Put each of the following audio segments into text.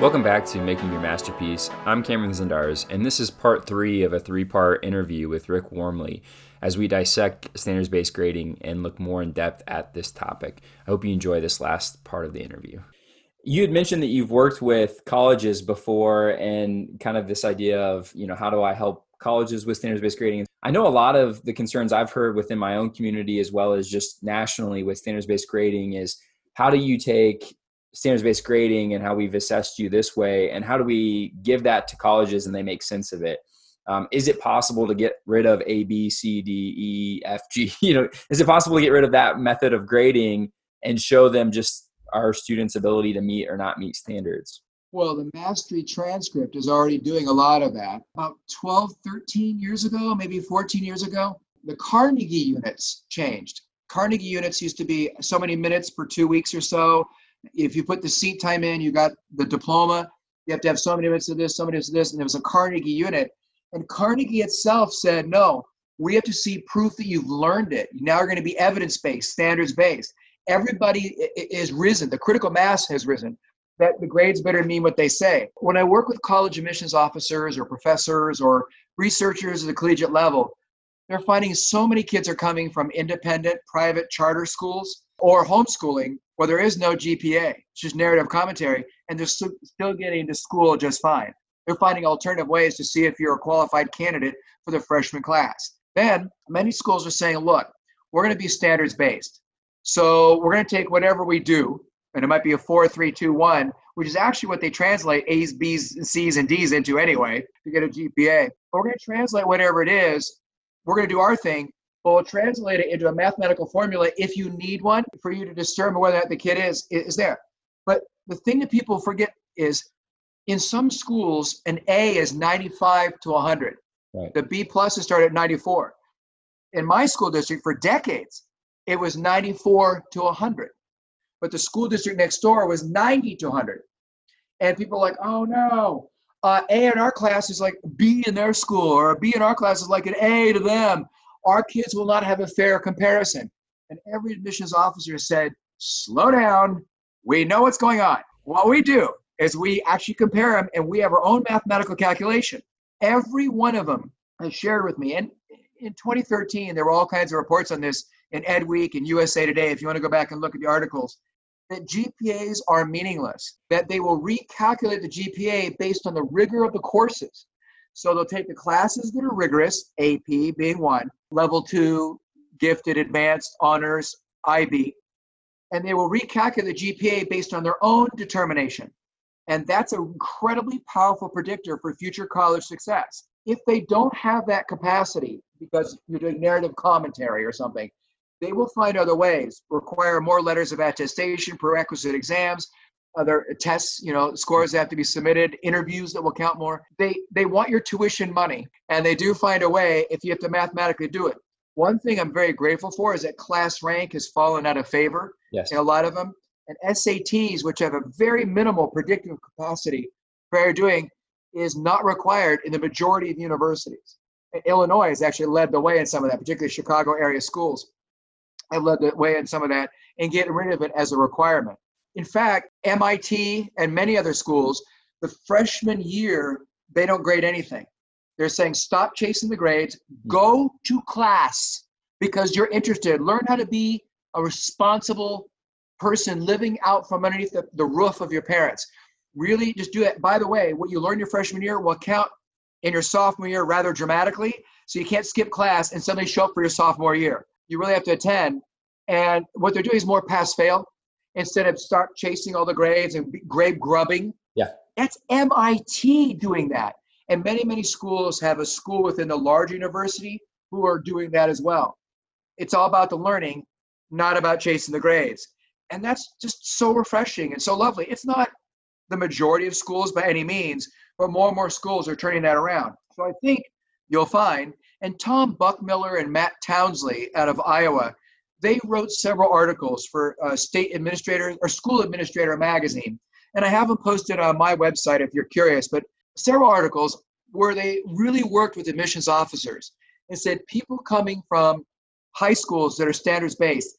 Welcome back to Making Your Masterpiece. I'm Cameron Zindars, and this is part three of a three part interview with Rick Wormeli as we dissect standards based grading and look more in depth at this topic. I hope you enjoy this last part of the interview. You had mentioned that you've worked with colleges before and kind of this idea of, you know, how do I help colleges with standards based grading? I know a lot of the concerns I've heard within my own community as well as just nationally with standards based grading is how do you take standards based grading and how we've assessed you this way and how do we give that to colleges and they make sense of it? Um, is it possible to get rid of a b c d e f g? You know is it possible to get rid of that method of grading and show them just our students ability to meet or not meet standards? Well the mastery transcript is already doing a lot of that. About 12 13 years ago maybe 14 years ago the carnegie units changed. Carnegie units used to be so many minutes per two weeks or so if you put the seat time in, you got the diploma. You have to have so many minutes of this, so many minutes of this, and there was a Carnegie unit. And Carnegie itself said, no, we have to see proof that you've learned it. Now you're going to be evidence based, standards based. Everybody is risen. The critical mass has risen. That the grades better mean what they say. When I work with college admissions officers or professors or researchers at the collegiate level, they're finding so many kids are coming from independent, private charter schools or homeschooling where there is no GPA. It's just narrative commentary, and they're still getting to school just fine. They're finding alternative ways to see if you're a qualified candidate for the freshman class. Then many schools are saying, look, we're going to be standards based. So we're going to take whatever we do, and it might be a four, three, two, one, which is actually what they translate A's, B's, C's, and D's into anyway to get a GPA. But we're going to translate whatever it is. We're going to do our thing, but we'll translate it into a mathematical formula if you need one for you to determine whether or not the kid is is there. But the thing that people forget is in some schools an A is 95 to 100. Right. The B plus is started at 94. In my school district for decades, it was 94 to 100. But the school district next door was 90 to 100. And people are like, oh no, uh, A in our class is like B in their school, or B in our class is like an A to them our kids will not have a fair comparison. And every admissions officer said, slow down. We know what's going on. What we do is we actually compare them and we have our own mathematical calculation. Every one of them has shared with me. And in 2013, there were all kinds of reports on this in Ed Week and USA Today. If you want to go back and look at the articles, that GPAs are meaningless, that they will recalculate the GPA based on the rigor of the courses. So they'll take the classes that are rigorous, AP being one, level two, gifted, advanced, honors, IB, and they will recalculate the GPA based on their own determination. And that's an incredibly powerful predictor for future college success. If they don't have that capacity because you're doing narrative commentary or something, they will find other ways, require more letters of attestation, prerequisite exams, other tests, you know, scores that have to be submitted, interviews that will count more. They they want your tuition money, and they do find a way if you have to mathematically do it. One thing I'm very grateful for is that class rank has fallen out of favor yes. in a lot of them, and SATs, which have a very minimal predictive capacity for doing, is not required in the majority of universities. Illinois has actually led the way in some of that, particularly Chicago area schools have led the way in some of that and getting rid of it as a requirement. In fact, MIT and many other schools, the freshman year, they don't grade anything. They're saying, stop chasing the grades, mm-hmm. go to class because you're interested. Learn how to be a responsible person living out from underneath the, the roof of your parents. Really just do it. By the way, what you learn your freshman year will count in your sophomore year rather dramatically. So you can't skip class and suddenly show up for your sophomore year. You really have to attend. And what they're doing is more pass fail instead of start chasing all the grades and grade grubbing. Yeah. That's MIT doing that. And many, many schools have a school within the large university who are doing that as well. It's all about the learning, not about chasing the grades. And that's just so refreshing and so lovely. It's not the majority of schools by any means, but more and more schools are turning that around. So I think you'll find, and Tom Buckmiller and Matt Townsley out of Iowa they wrote several articles for uh, State Administrator or School Administrator magazine. And I have them posted on my website if you're curious, but several articles where they really worked with admissions officers and said people coming from high schools that are standards based,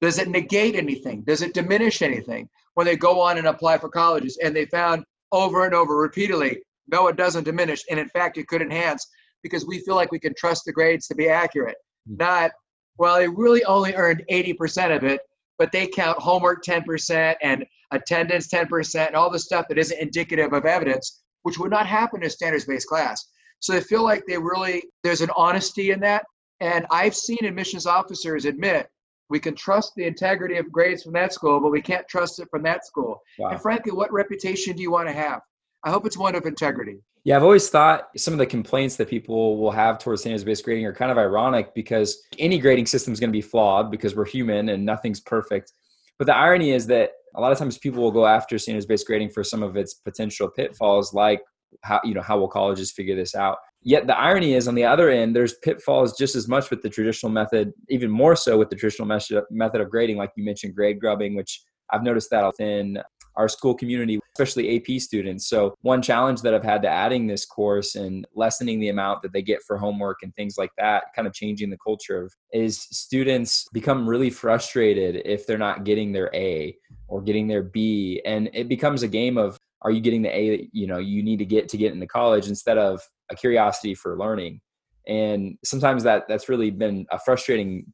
does it negate anything? Does it diminish anything when they go on and apply for colleges? And they found over and over repeatedly. No, it doesn't diminish. And in fact, it could enhance because we feel like we can trust the grades to be accurate. Mm-hmm. Not, well, they really only earned 80% of it, but they count homework 10% and attendance 10% and all the stuff that isn't indicative of evidence, which would not happen in a standards based class. So they feel like they really, there's an honesty in that. And I've seen admissions officers admit we can trust the integrity of grades from that school, but we can't trust it from that school. Wow. And frankly, what reputation do you want to have? I hope it's one of integrity. Yeah, I've always thought some of the complaints that people will have towards standards based grading are kind of ironic because any grading system is going to be flawed because we're human and nothing's perfect. But the irony is that a lot of times people will go after standards based grading for some of its potential pitfalls, like how you know how will colleges figure this out yet the irony is on the other end there's pitfalls just as much with the traditional method even more so with the traditional method of grading like you mentioned grade grubbing which i've noticed that within our school community especially ap students so one challenge that i've had to adding this course and lessening the amount that they get for homework and things like that kind of changing the culture of is students become really frustrated if they're not getting their a or getting their b and it becomes a game of are you getting the A that you know you need to get to get into college instead of a curiosity for learning? And sometimes that that's really been a frustrating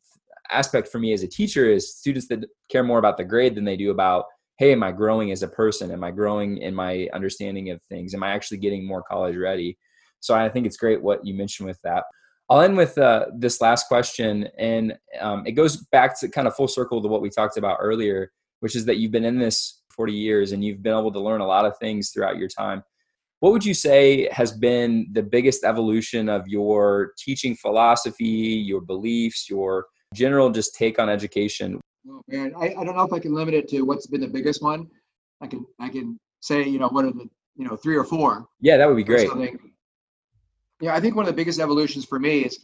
aspect for me as a teacher is students that care more about the grade than they do about hey am i growing as a person am i growing in my understanding of things am i actually getting more college ready so i think it's great what you mentioned with that i'll end with uh, this last question and um, it goes back to kind of full circle to what we talked about earlier which is that you've been in this 40 years and you've been able to learn a lot of things throughout your time. What would you say has been the biggest evolution of your teaching philosophy, your beliefs, your general just take on education? Oh, man, I, I don't know if I can limit it to what's been the biggest one. I can I can say you know what are the you know three or four. Yeah, that would be great. Yeah, I think one of the biggest evolutions for me is,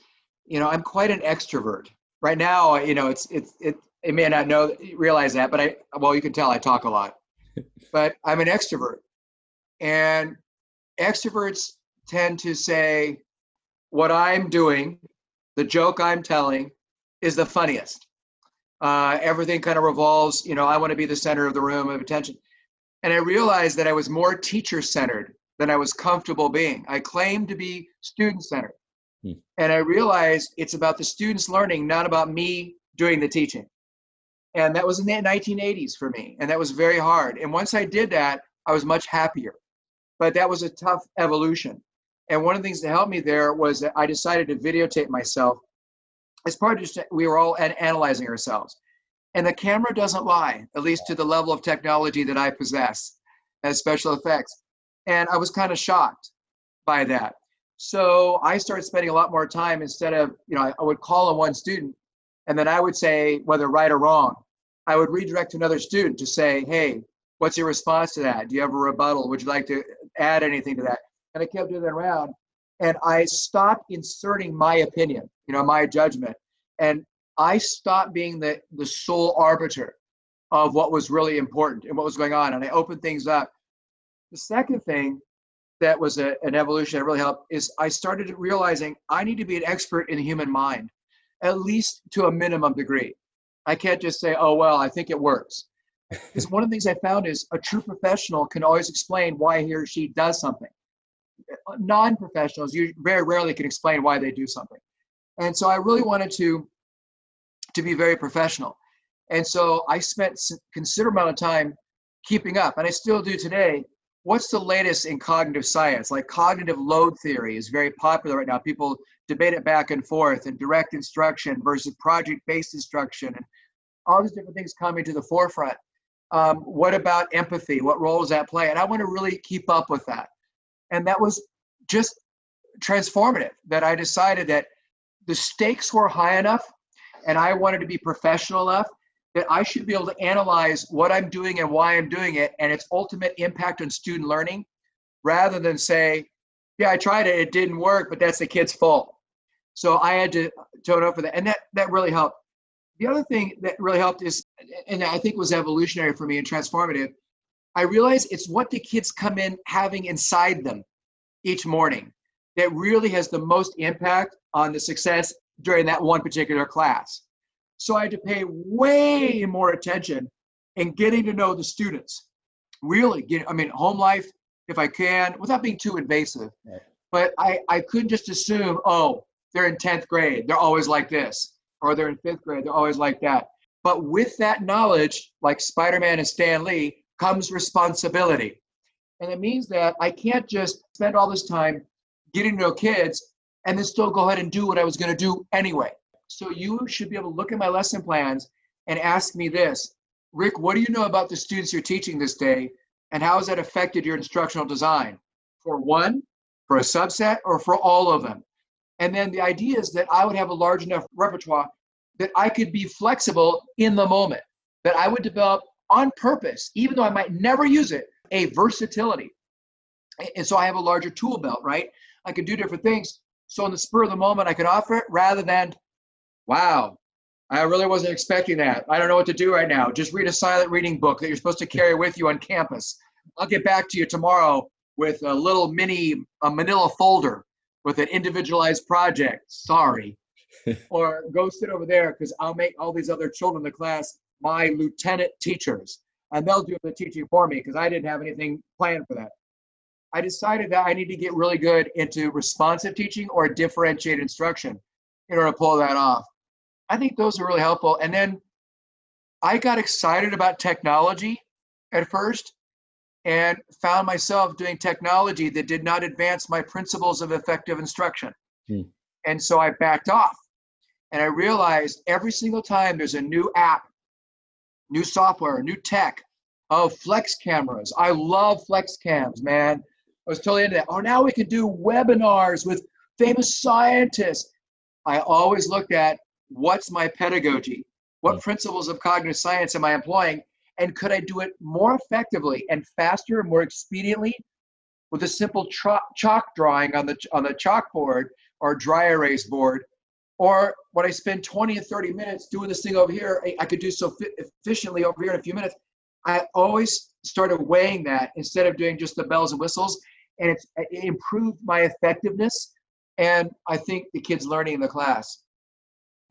you know, I'm quite an extrovert. Right now, you know, it's it's it. It may not know realize that, but I well, you can tell I talk a lot but I'm an extrovert. And extroverts tend to say, what I'm doing, the joke I'm telling, is the funniest. Uh, everything kind of revolves, you know, I want to be the center of the room of attention. And I realized that I was more teacher centered than I was comfortable being. I claimed to be student centered. Hmm. And I realized it's about the students learning, not about me doing the teaching. And that was in the 1980s for me. And that was very hard. And once I did that, I was much happier. But that was a tough evolution. And one of the things that helped me there was that I decided to videotape myself as part of just, we were all an- analyzing ourselves. And the camera doesn't lie, at least to the level of technology that I possess as special effects. And I was kind of shocked by that. So I started spending a lot more time instead of, you know, I, I would call on one student and then I would say, whether right or wrong, I would redirect to another student to say, hey, what's your response to that? Do you have a rebuttal? Would you like to add anything to that? And I kept doing that around. And I stopped inserting my opinion, you know, my judgment. And I stopped being the, the sole arbiter of what was really important and what was going on. And I opened things up. The second thing that was a, an evolution that really helped is I started realizing I need to be an expert in the human mind at least to a minimum degree. I can't just say, oh, well, I think it works. Because one of the things I found is a true professional can always explain why he or she does something. Non professionals you very rarely can explain why they do something. And so I really wanted to, to be very professional. And so I spent considerable amount of time keeping up, and I still do today. What's the latest in cognitive science? Like cognitive load theory is very popular right now. People debate it back and forth and direct instruction versus project-based instruction and all these different things coming to the forefront. Um, what about empathy? What role does that play? And I want to really keep up with that. And that was just transformative that I decided that the stakes were high enough and I wanted to be professional enough that I should be able to analyze what I'm doing and why I'm doing it and its ultimate impact on student learning rather than say, yeah, I tried it, it didn't work, but that's the kid's fault. So I had to tone up for that, and that that really helped. The other thing that really helped is, and I think was evolutionary for me and transformative. I realize it's what the kids come in having inside them each morning that really has the most impact on the success during that one particular class. So I had to pay way more attention in getting to know the students. Really, get, I mean, home life if I can, without being too invasive. Right. But I, I couldn't just assume, oh, they're in 10th grade, they're always like this, or they're in fifth grade, they're always like that. But with that knowledge, like Spider Man and Stan Lee, comes responsibility. And it means that I can't just spend all this time getting to know kids and then still go ahead and do what I was going to do anyway. So you should be able to look at my lesson plans and ask me this Rick, what do you know about the students you're teaching this day? And how has that affected your instructional design? For one, for a subset, or for all of them? And then the idea is that I would have a large enough repertoire that I could be flexible in the moment, that I would develop on purpose, even though I might never use it, a versatility. And so I have a larger tool belt, right? I can do different things. So in the spur of the moment, I can offer it rather than, wow, I really wasn't expecting that. I don't know what to do right now. Just read a silent reading book that you're supposed to carry with you on campus. I'll get back to you tomorrow with a little mini a manila folder with an individualized project. Sorry. or go sit over there because I'll make all these other children in the class my lieutenant teachers and they'll do the teaching for me because I didn't have anything planned for that. I decided that I need to get really good into responsive teaching or differentiated instruction in order to pull that off. I think those are really helpful. And then I got excited about technology at first and found myself doing technology that did not advance my principles of effective instruction. Hmm. And so I backed off. And I realized every single time there's a new app, new software, new tech, oh, flex cameras. I love flex cams, man. I was totally into that. Oh, now we can do webinars with famous scientists. I always looked at what's my pedagogy? What mm. principles of cognitive science am I employing? And could I do it more effectively and faster and more expediently with a simple chalk drawing on the, on the chalkboard or dry erase board? Or when I spend 20 or 30 minutes doing this thing over here, I could do so efficiently over here in a few minutes. I always started weighing that instead of doing just the bells and whistles and it improved my effectiveness and I think the kids learning in the class.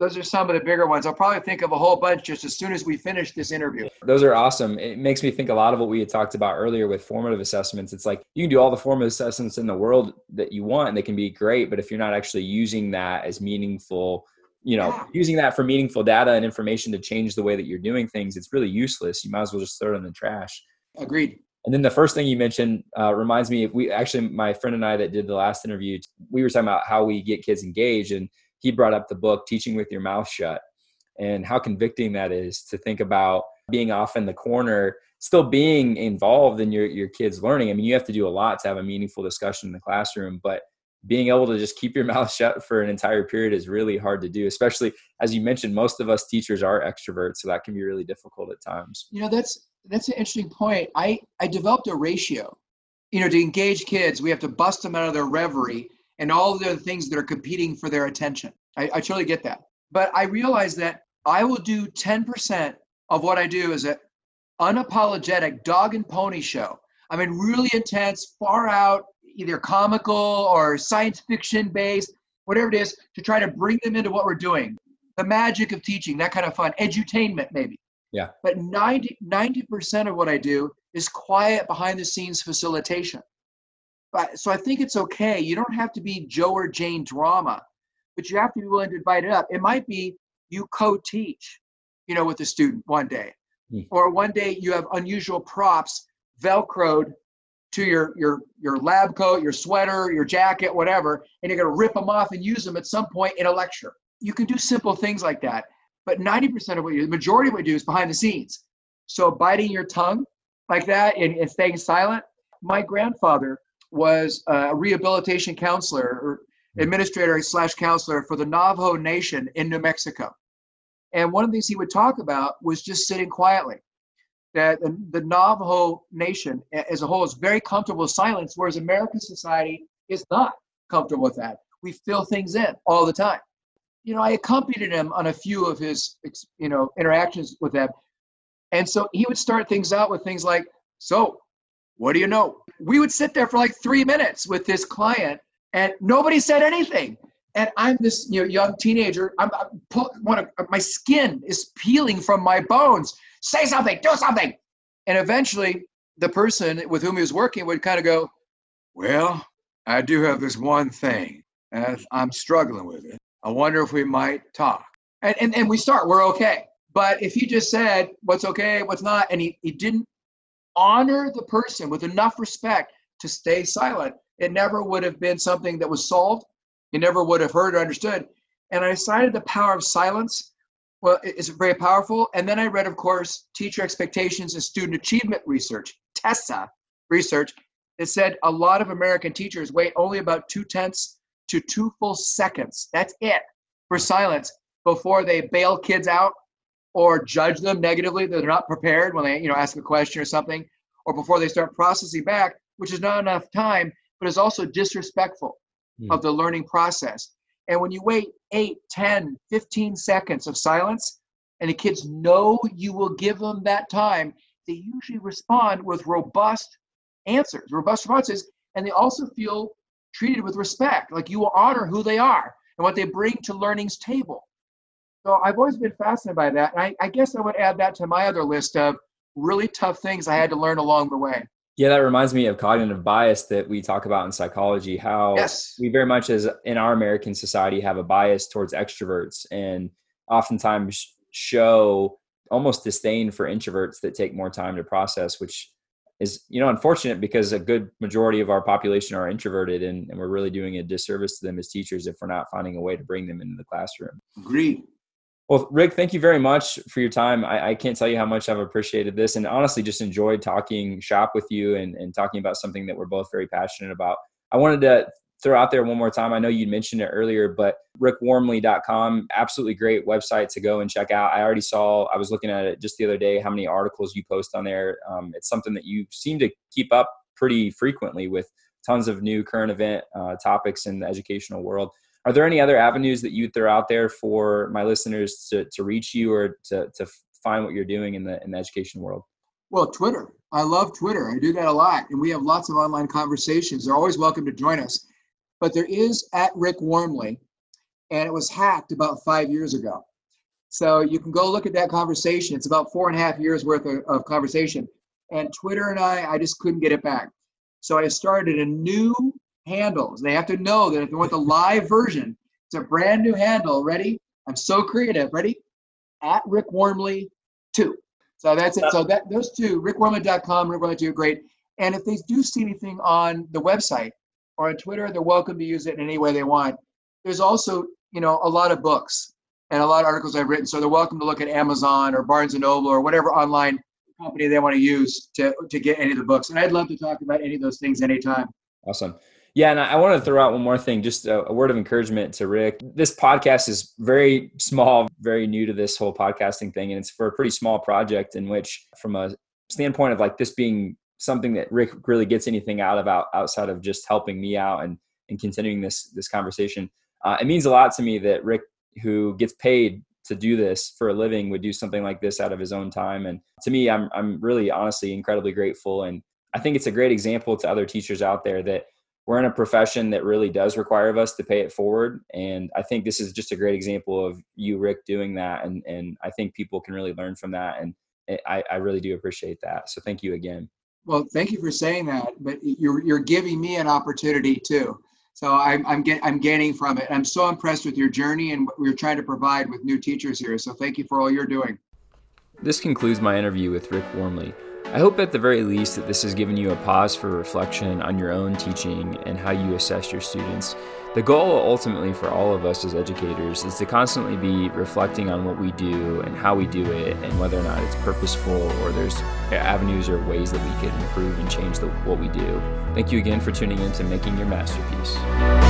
Those are some of the bigger ones. I'll probably think of a whole bunch just as soon as we finish this interview. Those are awesome. It makes me think a lot of what we had talked about earlier with formative assessments. It's like you can do all the formative assessments in the world that you want and they can be great, but if you're not actually using that as meaningful, you know, yeah. using that for meaningful data and information to change the way that you're doing things, it's really useless. You might as well just throw it in the trash. Agreed. And then the first thing you mentioned uh, reminds me. If we actually, my friend and I that did the last interview, we were talking about how we get kids engaged, and he brought up the book "Teaching with Your Mouth Shut," and how convicting that is to think about being off in the corner, still being involved in your your kids' learning. I mean, you have to do a lot to have a meaningful discussion in the classroom, but being able to just keep your mouth shut for an entire period is really hard to do especially as you mentioned most of us teachers are extroverts so that can be really difficult at times you know that's that's an interesting point. I, I developed a ratio. You know, to engage kids, we have to bust them out of their reverie and all the other things that are competing for their attention. I, I totally get that. But I realize that I will do 10% of what I do as an unapologetic dog and pony show. I mean, really intense, far out, either comical or science fiction based, whatever it is, to try to bring them into what we're doing. The magic of teaching, that kind of fun, edutainment maybe. Yeah. But 90, 90% of what I do is quiet behind the scenes facilitation. But, so I think it's okay. You don't have to be Joe or Jane drama, but you have to be willing to divide it up. It might be you co-teach, you know, with a student one day, mm. or one day you have unusual props velcroed to your your your lab coat, your sweater, your jacket, whatever, and you're gonna rip them off and use them at some point in a lecture. You can do simple things like that. But 90% of what you do, the majority of what you do is behind the scenes. So biting your tongue like that and, and staying silent. My grandfather was a rehabilitation counselor or administrator slash counselor for the Navajo Nation in New Mexico. And one of the things he would talk about was just sitting quietly. That the, the Navajo Nation as a whole is very comfortable with silence, whereas American society is not comfortable with that. We fill things in all the time you know, I accompanied him on a few of his, you know, interactions with them. And so he would start things out with things like, so what do you know? We would sit there for like three minutes with this client and nobody said anything. And I'm this you know, young teenager. I'm, I'm pull, one of, my skin is peeling from my bones. Say something, do something. And eventually the person with whom he was working would kind of go, Well, I do have this one thing, and I'm struggling with it. I wonder if we might talk. And, and, and we start, we're okay. But if he just said what's okay, what's not, and he, he didn't honor the person with enough respect to stay silent, it never would have been something that was solved. You never would have heard or understood. And I decided the power of silence well, it's very powerful. And then I read, of course, Teacher Expectations and Student Achievement Research, TESA research. It said a lot of American teachers wait only about two tenths to two full seconds. That's it for silence before they bail kids out or judge them negatively that they're not prepared when they, you know, ask a question or something, or before they start processing back, which is not enough time, but is also disrespectful mm. of the learning process. And when you wait 8, 10, 15 seconds of silence, and the kids know you will give them that time, they usually respond with robust answers, robust responses, and they also feel treated with respect, like you will honor who they are and what they bring to learning's table. So I've always been fascinated by that. And I, I guess I would add that to my other list of really tough things I had to learn along the way. Yeah, that reminds me of cognitive bias that we talk about in psychology. How yes. we very much, as in our American society, have a bias towards extroverts, and oftentimes show almost disdain for introverts that take more time to process, which is you know unfortunate because a good majority of our population are introverted, and, and we're really doing a disservice to them as teachers if we're not finding a way to bring them into the classroom. Agreed. Well, Rick, thank you very much for your time. I, I, can't tell you how much I've appreciated this and honestly just enjoyed talking shop with you and, and talking about something that we're both very passionate about. I wanted to throw out there one more time. I know you mentioned it earlier, but rickwormeli.com, absolutely great website to go and check out. I already saw, I was looking at it just the other day, how many articles you post on there. Um, it's something that you seem to keep up pretty frequently with tons of new current event uh, topics in the educational world. Are there any other avenues that you throw out there for my listeners to, to reach you or to, to find what you're doing in the, in the education world? Well, Twitter. I love Twitter. I do that a lot. And we have lots of online conversations. They're always welcome to join us. But there is at Rick Wormeli, and it was hacked about five years ago. So you can go look at that conversation. It's about four and a half years worth of, of conversation. And Twitter and I, I just couldn't get it back. So I started a new handles. They have to know that if they want the live version, it's a brand new handle. Ready? I'm so creative. Ready? At Rick Wormeli 2. So that's it. So that those two, rickwormeli.com, Rick Wormeli 2, great. And if they do see anything on the website or on Twitter, they're welcome to use it in any way they want. There's also, you know, a lot of books and a lot of articles I've written. So they're welcome to look at Amazon or Barnes and Noble or whatever online company they want to use to, to get any of the books. And I'd love to talk about any of those things anytime. Awesome. Yeah, and I, want to throw out one more thing, just a, a, word of encouragement to Rick. This podcast is very small, very new to this whole podcasting thing, and it's for a pretty small project in which, from a standpoint of like this being something that Rick really gets anything out of out, outside of just helping me out and and continuing this this conversation, uh, it means a lot to me that Rick, who gets paid to do this for a living, would do something like this out of his own time. And to me, I'm I'm really honestly incredibly grateful, and I think it's a great example to other teachers out there that we're in a profession that really does require of us to pay it forward. And I think this is just a great example of you, Rick, doing that. And, and I think people can really learn from that. And I, I really do appreciate that. So thank you again. Well, thank you for saying that, but you're, you're giving me an opportunity too. So I'm, I'm, get, I'm gaining from it. I'm so impressed with your journey and what we're trying to provide with new teachers here. So thank you for all you're doing. This concludes my interview with Rick Wormeli. I hope at the very least that this has given you a pause for reflection on your own teaching and how you assess your students. The goal ultimately for all of us as educators is to constantly be reflecting on what we do and how we do it and whether or not it's purposeful or there's avenues or ways that we could improve and change the, what we do. Thank you again for tuning in to Making Your Masterpiece.